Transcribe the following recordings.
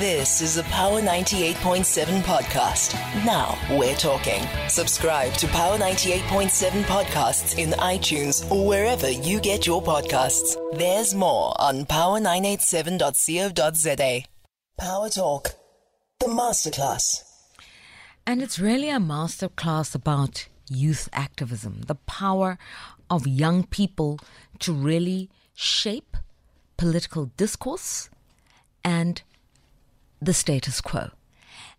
This is a Power 98.7 podcast. Now we're talking. Subscribe to Power 98.7 podcasts in iTunes or wherever you get your podcasts. There's more on power987.co.za. Power Talk, the masterclass. And it's really a masterclass about youth activism, the power of young people to really shape political discourse and the status quo.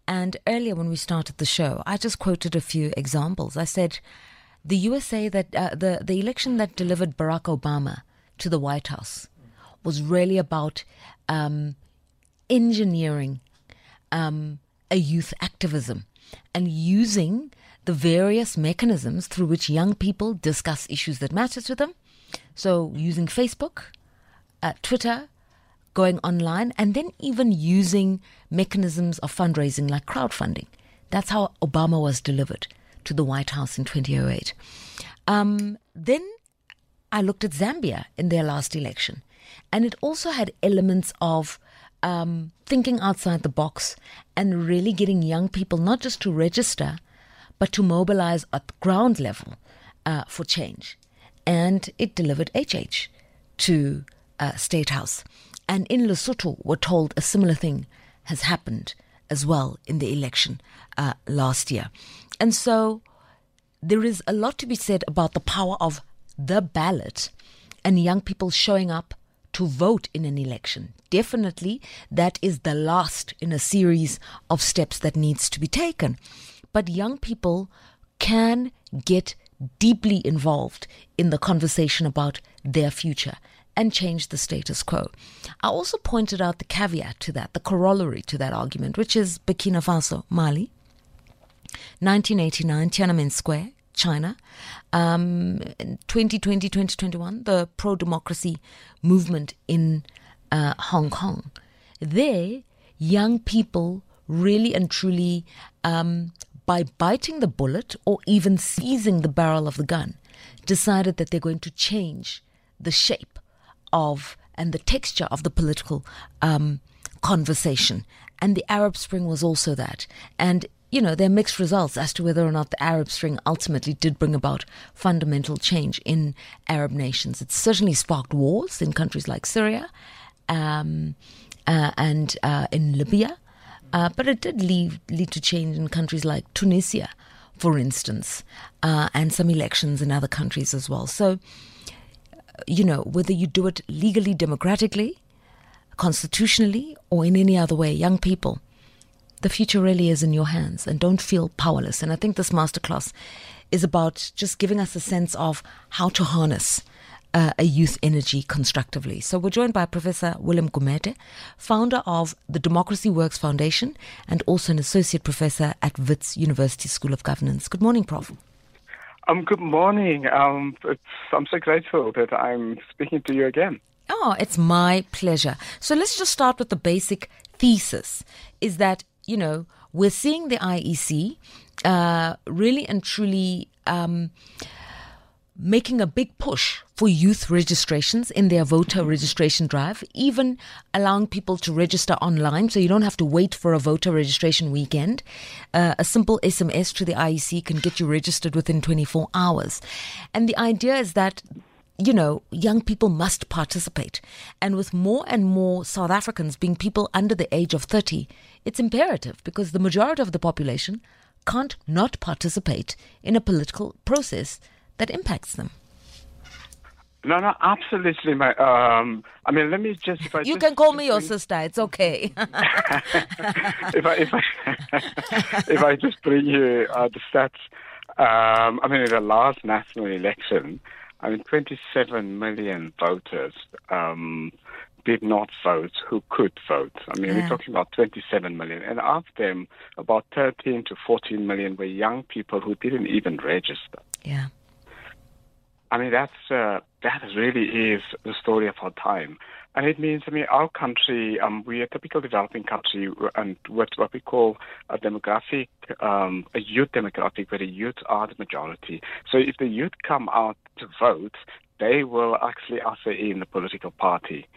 And earlier, when we started the show, I just quoted a few examples. I said, the USA that uh, the the election that delivered Barack Obama to the White House was really about um, engineering um, a youth activism and using the various mechanisms through which young people discuss issues that matter to them. So, using Facebook, uh, Twitter, going online, and then even using mechanisms of fundraising like crowdfunding. That's how Obama was delivered to the White House in 2008. Um, then I looked at Zambia in their last election, and it also had elements of um, thinking outside the box and really getting young people not just to register, but to mobilize at the ground level uh, for change. And it delivered HH to uh, State House. And in Lesotho, we're told a similar thing has happened as well in the election uh, last year. And so there is a lot to be said about the power of the ballot and young people showing up to vote in an election. Definitely, that is the last in a series of steps that needs to be taken. But young people can get deeply involved in the conversation about their future and change the status quo. I also pointed out the caveat to that, the corollary to that argument, which is Burkina Faso, Mali, 1989, Tiananmen Square, China, um, 2020, 2021, the pro democracy movement in uh, Hong Kong. There, young people really and truly, um, by biting the bullet or even seizing the barrel of the gun, decided that they're going to change the shape of and the texture of the political um, conversation. And the Arab Spring was also that. And you know, there are mixed results as to whether or not the Arab Spring ultimately did bring about fundamental change in Arab nations. It certainly sparked wars in countries like Syria um, uh, and uh, in Libya, uh, but it did lead, lead to change in countries like Tunisia, for instance, uh, and some elections in other countries as well. So, you know, whether you do it legally, democratically, constitutionally, or in any other way, young people, the future really is in your hands and don't feel powerless. And I think this masterclass is about just giving us a sense of how to harness uh, a youth energy constructively. So we're joined by Professor William Gumede, founder of the Democracy Works Foundation and also an associate professor at Wits University School of Governance. Good morning, Prof. Um, good morning. Um, I'm so grateful that I'm speaking to you again. Oh, it's my pleasure. So let's just start with the basic thesis is that, you know, we're seeing the IEC uh, really and truly um, making a big push for youth registrations in their voter registration drive, even allowing people to register online so you don't have to wait for a voter registration weekend. Uh, a simple SMS to the IEC can get you registered within 24 hours. And the idea is that you know, young people must participate. And with more and more South Africans being people under the age of 30, it's imperative because the majority of the population can't not participate in a political process that impacts them. No, no, absolutely. My, um, I mean, let me just. If I you just, can call me your sister. It's okay. if I if I if I just bring you uh, the stats, um, I mean, in the last national election, I mean, 27 million voters um, did not vote who could vote. I mean, yeah. we're talking about 27 million, and of them, about 13 to 14 million were young people who didn't even register. Yeah. I mean, that's uh, that really is the story of our time. And it means, I mean, our country, um, we're a typical developing country, and what, what we call a demographic, um, a youth demographic, where the youth are the majority. So if the youth come out to vote, they will actually usher in the political party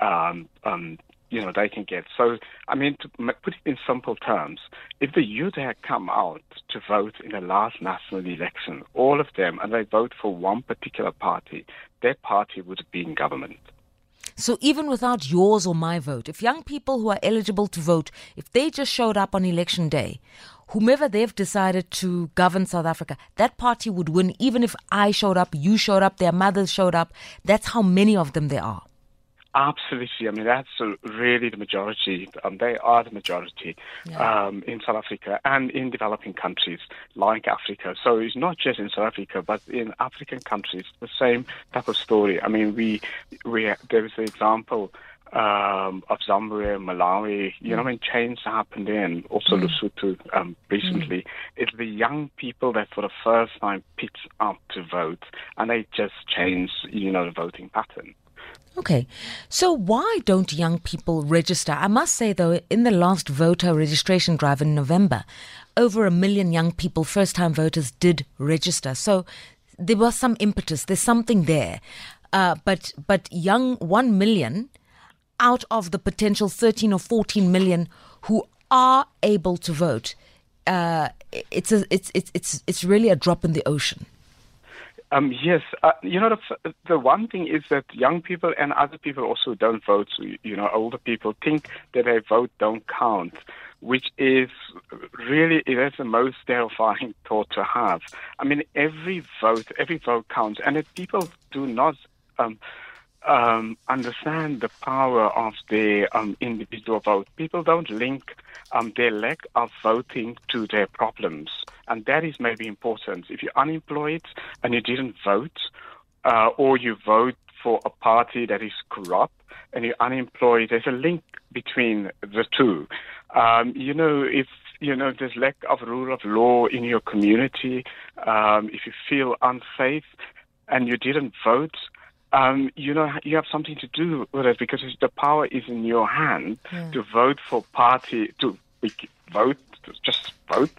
um, um, you know they can get. So I mean, to put it in simple terms, if the youth had come out to vote in the last national election, all of them, and they vote for one particular party, that party would be in government. So even without yours or my vote, if young people who are eligible to vote, if they just showed up on election day, whomever they've decided to govern South Africa, that party would win even if I showed up, you showed up, their mothers showed up. That's how many of them there are. Absolutely. I mean, that's really the majority. Um, they are the majority yeah. um, in South Africa and in developing countries like Africa. So it's not just in South Africa, but in African countries, the same type of story. I mean, we we there was the example um, of Zimbabwe, Malawi, you mm. know, when change happened in also mm. Lesotho um, recently, mm. it's the young people that for the first time picked up to vote and they just changed, you know, the voting pattern. Okay. So why don't young people register? I must say though, in the last voter registration drive in November, over a million young people, first time voters, did register. So there was some impetus. There's something there. Uh, but but young one million out of the potential 13 or 14 million who are able to vote, uh, it's a, it's it's it's it's really a drop in the ocean. Um, yes, uh, you know the the one thing is that young people and other people also don't vote. So, you know, older people think that their vote don't count, which is really it is the most terrifying thought to have. I mean, every vote, every vote counts, and if people do not. Um, um, understand the power of their um, individual vote. People don't link um, their lack of voting to their problems, and that is maybe important. If you're unemployed and you didn't vote, uh, or you vote for a party that is corrupt and you're unemployed, there's a link between the two. Um, you know, if you know there's lack of rule of law in your community, um, if you feel unsafe and you didn't vote, um, you know, you have something to do with it because the power is in your hand yeah. to vote for party, to vote, to just vote,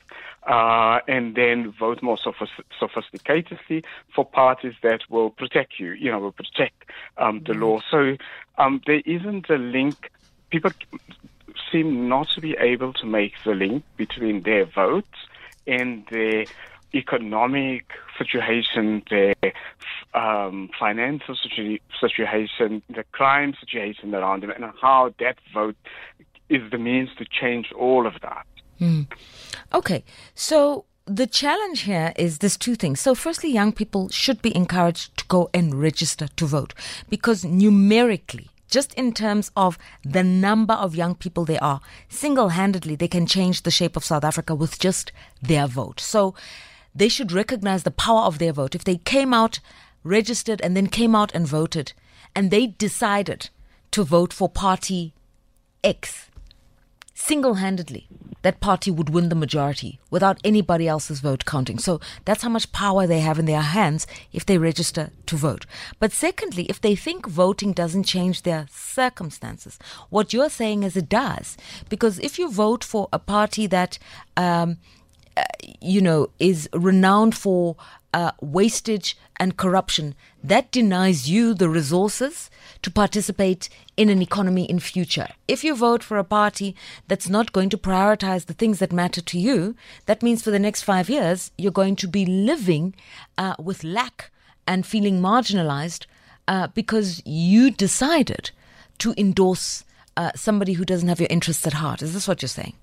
uh, and then vote more sophisticatedly for parties that will protect you, you know, will protect um, the law. So um, there isn't a link. People seem not to be able to make the link between their votes and their economic situation, their um, financial situation, the crime situation around them, and how that vote is the means to change all of that. Mm. Okay, so the challenge here is there's two things. So, firstly, young people should be encouraged to go and register to vote because numerically, just in terms of the number of young people there are, single handedly, they can change the shape of South Africa with just their vote. So, they should recognize the power of their vote. If they came out, registered, and then came out and voted, and they decided to vote for party X, single handedly, that party would win the majority without anybody else's vote counting. So that's how much power they have in their hands if they register to vote. But secondly, if they think voting doesn't change their circumstances, what you're saying is it does. Because if you vote for a party that um, you know, is renowned for uh, wastage and corruption, that denies you the resources to participate in an economy in future. If you vote for a party that's not going to prioritize the things that matter to you, that means for the next five years, you're going to be living uh, with lack and feeling marginalized uh, because you decided to endorse uh, somebody who doesn't have your interests at heart. Is this what you're saying?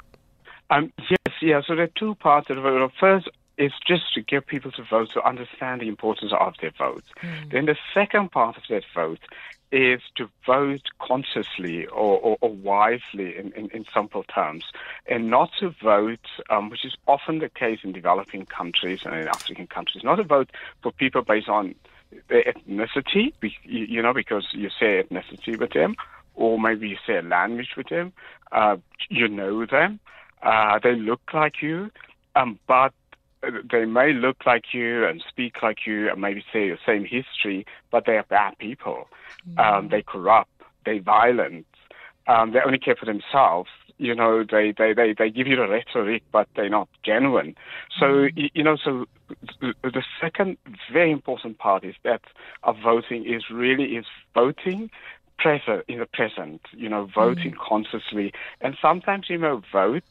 Um, yes, yeah. So there are two parts of vote. First is just to get people to vote to understand the importance of their vote. Mm. Then the second part of that vote is to vote consciously or, or, or wisely in, in, in, simple terms, and not to vote, um, which is often the case in developing countries and in African countries, not to vote for people based on their ethnicity, you know, because you say ethnicity with them, or maybe you say a language with them, uh, you know them. Uh, they look like you, um, but they may look like you and speak like you and maybe say the same history, but they are bad people. Mm-hmm. Um, they corrupt. They violent. Um, they only care for themselves. You know, they, they, they, they give you the rhetoric, but they're not genuine. So, you, you know, so the second very important part is that of voting is really is voting present, in the present, you know, voting mm. consciously. And sometimes you know vote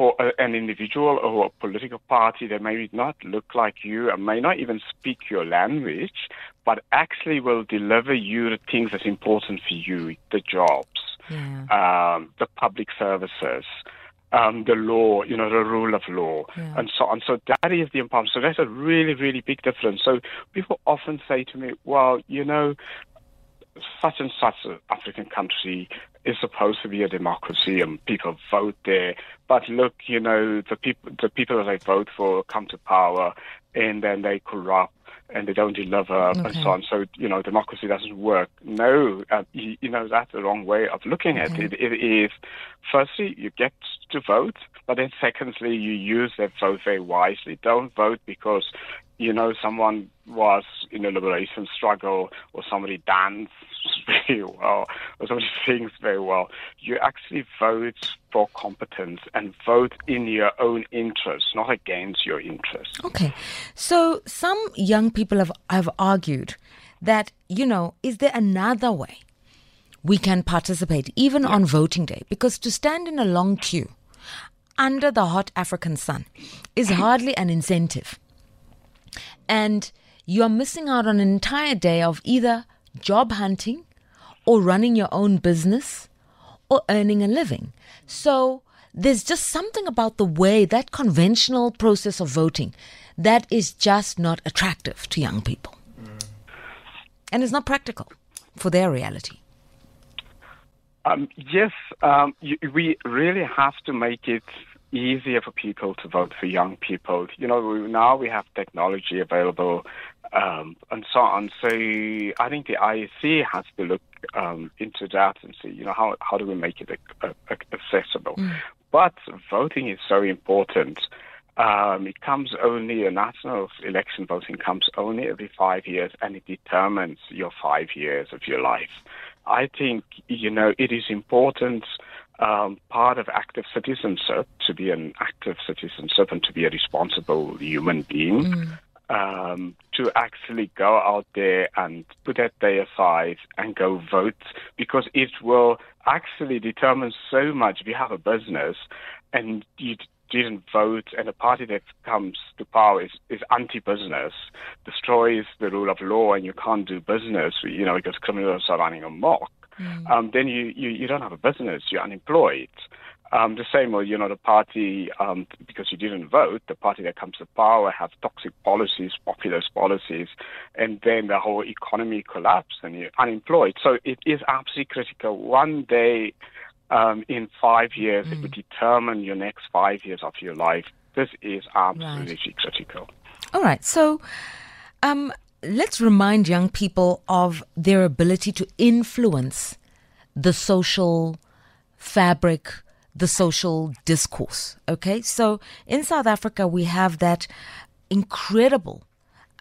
for a, an individual or a political party that may not look like you and may not even speak your language, but actually will deliver you the things that's important for you, the jobs, yeah. um, the public services. Um, the law, you know, the rule of law, yeah. and so on. So that is the empowerment. So that's a really, really big difference. So people often say to me, well, you know, such and such an African country is supposed to be a democracy and people vote there. But look, you know, the people the people that they vote for come to power and then they corrupt and they don't deliver okay. and so on. So, you know, democracy doesn't work. No, uh, you, you, know, that's the wrong way of looking at it. It is, firstly, you get to vote, but then secondly, you use that vote very wisely. Don't vote because you know, someone was in a liberation struggle or somebody danced very well or somebody sings very well. You actually vote for competence and vote in your own interest, not against your interest. Okay. So some young people have, have argued that, you know, is there another way we can participate even yeah. on voting day? Because to stand in a long queue under the hot African sun is hardly an incentive and you are missing out on an entire day of either job hunting or running your own business or earning a living. So there's just something about the way that conventional process of voting that is just not attractive to young people. Mm. And it's not practical for their reality. Um, yes, um, you, we really have to make it easier for people to vote for young people. You know, now we have technology available um, and so on. So I think the IEC has to look um, into that and see, you know, how, how do we make it accessible? Mm. But voting is so important. Um, it comes only, a national election voting comes only every five years and it determines your five years of your life. I think, you know, it is important um, part of active citizenship to be an active citizenship and to be a responsible human being. Mm. Um, to actually go out there and put that day aside and go vote because it will actually determine so much. If you have a business and you didn't vote and a party that comes to power is, is anti-business, destroys the rule of law and you can't do business, you know, because criminals are running amok, mm. um, then you, you, you don't have a business, you're unemployed. Um, the same way, you know, the party, um, because you didn't vote, the party that comes to power have toxic policies, populist policies, and then the whole economy collapses and you're unemployed. So it is absolutely critical. One day um, in five years, mm. it would determine your next five years of your life. This is absolutely right. critical. All right. So, um, let's remind young people of their ability to influence the social fabric, the social discourse. Okay, so in South Africa, we have that incredible,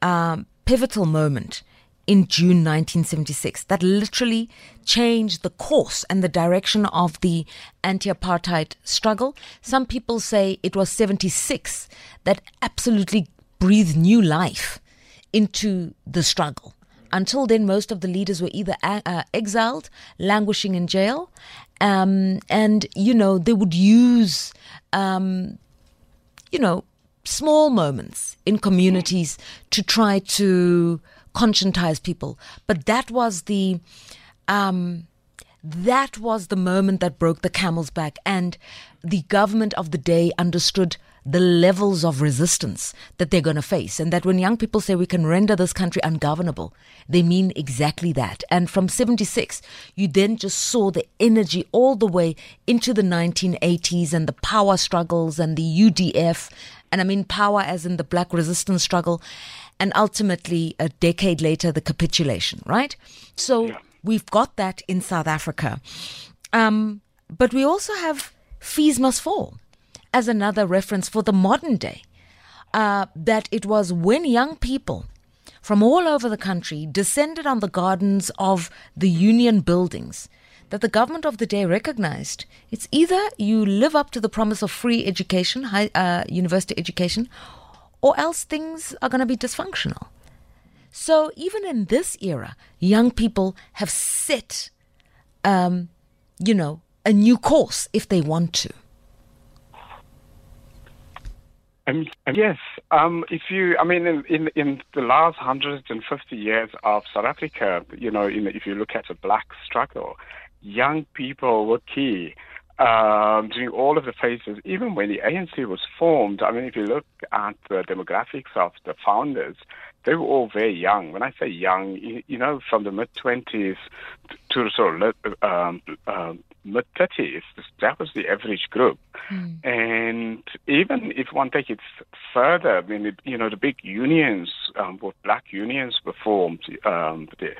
um, pivotal moment in June 1976 that literally changed the course and the direction of the anti apartheid struggle. Some people say it was 76 that absolutely breathed new life into the struggle. Until then, most of the leaders were either uh, exiled, languishing in jail, um, and you know they would use, um, you know, small moments in communities to try to conscientize people. But that was the um, that was the moment that broke the camel's back, and the government of the day understood the levels of resistance that they're going to face. And that when young people say we can render this country ungovernable, they mean exactly that. And from 76, you then just saw the energy all the way into the 1980s and the power struggles and the UDF. And I mean power as in the black resistance struggle. And ultimately, a decade later, the capitulation, right? So yeah. we've got that in South Africa. Um, but we also have fees must fall as another reference for the modern day. Uh, that it was when young people from all over the country descended on the gardens of the union buildings that the government of the day recognized it's either you live up to the promise of free education, high, uh, university education, or else things are going to be dysfunctional. So even in this era, young people have set um, you know, a new course if they want to? Um, yes, um, if you, I mean, in, in, in the last 150 years of South Africa, you know, in, if you look at the black struggle, young people were key um, during all of the phases, even when the ANC was formed. I mean, if you look at the demographics of the founders, they were all very young. When I say young, you, you know, from the mid 20s to sort of um, um, mid 30s, that was the average group. Mm. And even if one takes it further, I mean, it, you know, the big unions, um, black unions were formed, um, the,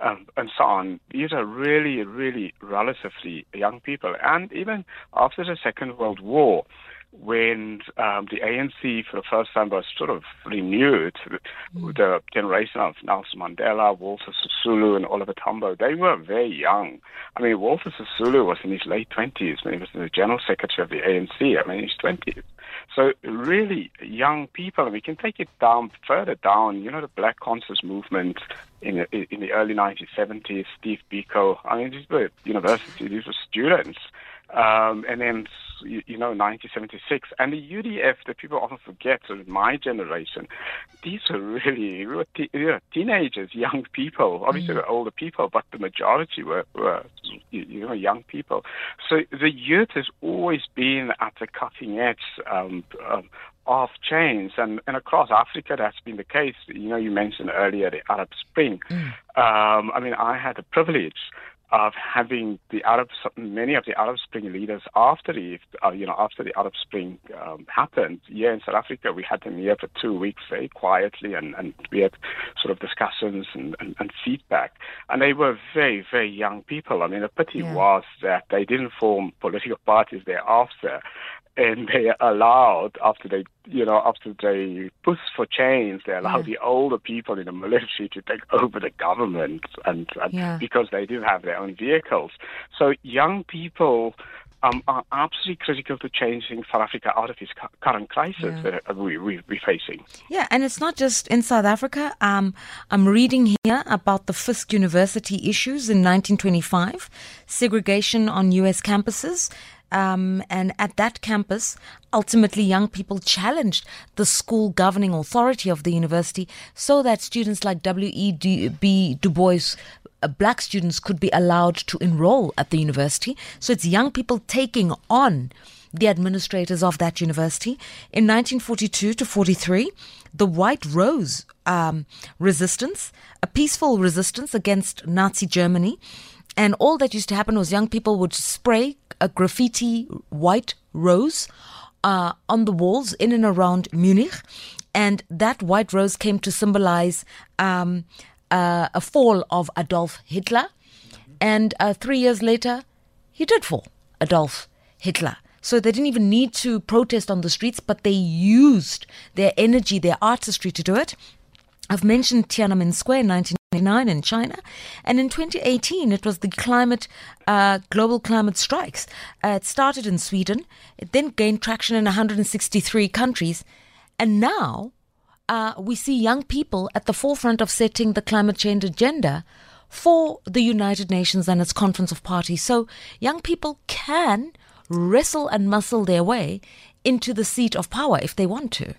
um, and so on. These are really, really relatively young people. And even after the Second World War, when um, the ANC for the first time was sort of renewed, mm. the generation of Nelson Mandela, Walter Sisulu, and Oliver Tambo, they were very young. I mean, Walter Sisulu was in his late 20s when he was the general secretary of the ANC. I mean, his 20s. So really young people, and we can take it down further down. You know, the Black Conscious movement in the, in the early 1970s. Steve Biko. I mean, these were university, these were students. Um, and then, you, know, 1976. And the UDF that people often forget, sort of my generation, these were really we were te- you know, teenagers, young people. Obviously, mm. older people, but the majority were, were, you know, young people. So the youth has always been at the cutting edge um, um, of change. And, and across Africa, that's been the case. You know, you mentioned earlier the Arab Spring. Mm. Um, I mean, I had the privilege of having the Arab, many of the Arab Spring leaders after the, uh, you know, after the Arab Spring um, happened here in South Africa, we had them here for two weeks very quietly, and, and we had sort of discussions and, and, and feedback. And they were very, very young people. I mean, the pity yeah. was that they didn't form political parties thereafter and they allowed after they you know after they push for change they allowed yeah. the older people in the military to take over the government and, and yeah. because they didn't have their own vehicles so young people um, are absolutely critical to changing South Africa out of its current crisis yeah. that we, we, we're facing. Yeah, and it's not just in South Africa. Um, I'm reading here about the Fisk University issues in 1925, segregation on U.S. campuses, um, and at that campus, ultimately, young people challenged the school governing authority of the university so that students like W.E.B. Du Bois uh, black students could be allowed to enroll at the university. So it's young people taking on the administrators of that university. In 1942 to 43, the White Rose um, resistance, a peaceful resistance against Nazi Germany, and all that used to happen was young people would spray a graffiti white rose uh, on the walls in and around Munich. And that white rose came to symbolize um, uh, a fall of Adolf Hitler. And uh, three years later, he did fall, Adolf Hitler. So they didn't even need to protest on the streets, but they used their energy, their artistry to do it. I've mentioned Tiananmen Square in 1999 in China, and in 2018 it was the climate, uh, global climate strikes. Uh, it started in Sweden, it then gained traction in 163 countries, and now uh, we see young people at the forefront of setting the climate change agenda for the United Nations and its Conference of Parties. So young people can wrestle and muscle their way into the seat of power if they want to.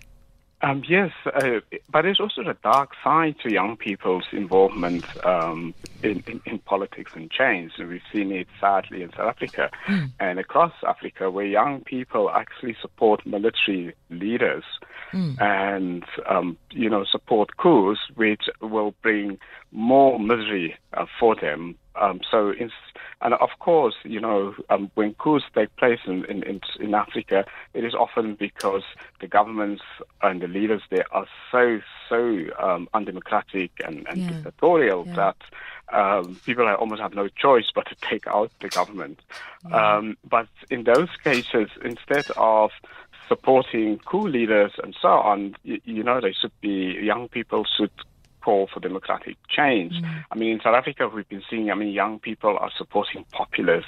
Um, yes, uh, but there's also the dark side to young people's involvement um, in, in, in, politics and change. And we've seen it sadly in South Africa mm. and across Africa, where young people actually support military leaders mm. and um, you know support coups, which will bring more misery uh, for them. Um, so, in, and of course, you know, um, when coups take place in, in, in, Africa, it is often because the governments and the leaders there are so, so um, undemocratic and, and yeah. dictatorial yeah. that um, people almost have no choice but to take out the government. Yeah. Um, but in those cases, instead of supporting coup leaders and so on, you, you know, they should be, young people should call for democratic change. Mm. I mean, in South Africa, we've been seeing, I mean, young people are supporting populists,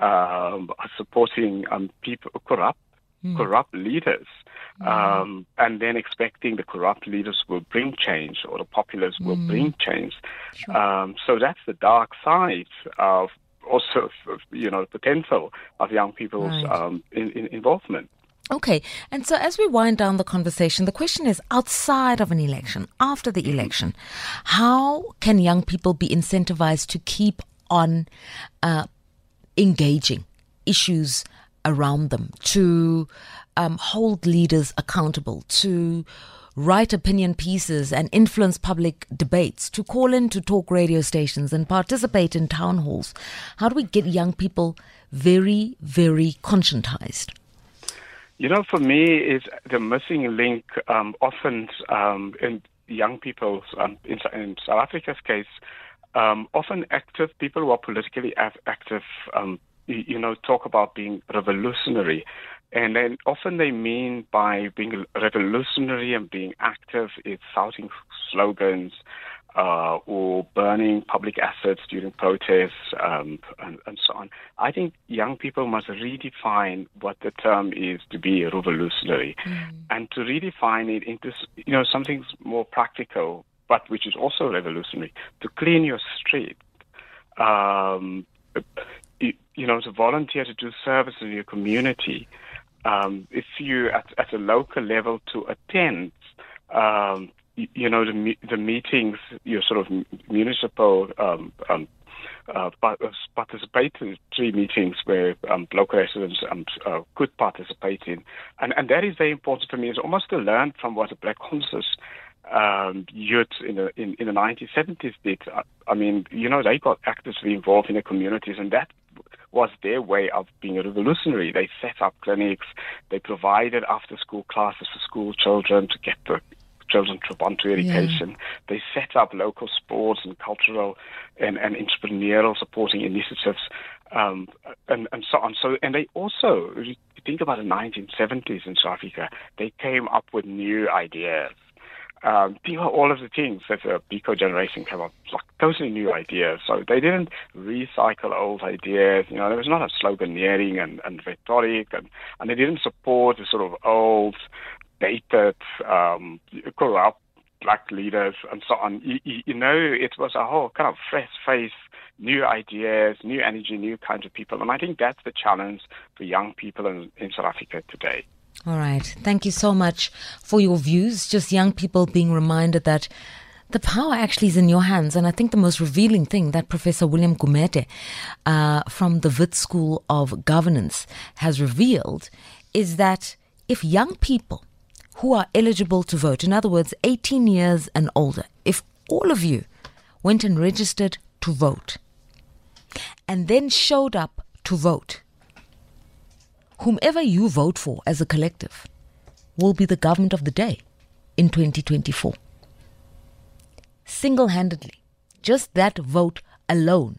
um, are supporting um, people, corrupt, mm. corrupt leaders. Mm. Um, and then expecting the corrupt leaders will bring change or the populists will mm. bring change. Sure. Um, so that's the dark side of also, you know, the potential of young people's right. um, in, in involvement. Okay, and so as we wind down the conversation, the question is outside of an election, after the election, how can young people be incentivized to keep on uh, engaging issues around them, to um, hold leaders accountable, to write opinion pieces and influence public debates, to call in to talk radio stations and participate in town halls? How do we get young people very, very conscientized? You know, for me, is the missing link um, often um, in young people's, um, in, in, South Africa's case, um, often active people who are politically active, um, you, you, know, talk about being revolutionary. And then often they mean by being revolutionary and being active, it's shouting slogans, uh, or burning public assets during protests um, and, and, so on. I think young people must redefine what the term is to be revolutionary, mm. and to redefine it into you know something more practical, but which is also revolutionary. To clean your street, um, you, you, know, to volunteer to do service in your community. Um, if you at, at a local level to attend um, you know, the, the meetings, your sort of municipal um, um, uh, participatory meetings where um, local residents um, uh, could participate in. And, and that is very important for me. It's almost to learn from what the Black Consciousness um, youth in the, in, in the 1970s did. I, I mean, you know, they got actively involved in the communities, and that was their way of being revolutionary. They set up clinics, they provided after school classes for school children to get the children to want to education. Yeah. They set up local sports and cultural and, and entrepreneurial supporting initiatives um, and, and so on. So, and they also, if you think about the 1970s in South Africa, they came up with new ideas. Um, these were all of the things that the Biko generation came up like totally new ideas. So they didn't recycle old ideas. You know, there was not a sloganeering and, and rhetoric, and, and they didn't support the sort of old dated, um, corrupt black leaders and so on. You, you, know, it was a whole kind of fresh face, new ideas, new energy, new kinds of people. And I think that's the challenge for young people in, in South Africa today. All right. Thank you so much for your views. Just young people being reminded that the power actually is in your hands. And I think the most revealing thing that Professor William Gumede uh, from the Wits School of Governance has revealed is that if young people who are eligible to vote, in other words, 18 years and older, if all of you went and registered to vote and then showed up to vote, whomever you vote for as a collective will be the government of the day in 2024. Single handedly, just that vote alone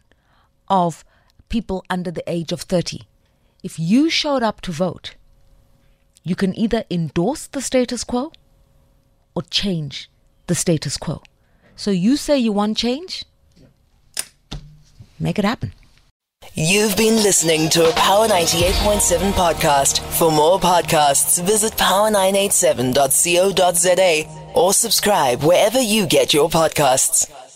of people under the age of 30. If you showed up to vote, you can either endorse the status quo or change the status quo. So you say you want change? Make it happen. You've been listening to a Power 98.7 podcast. For more podcasts, visit power987.co.za or subscribe wherever you get your podcasts.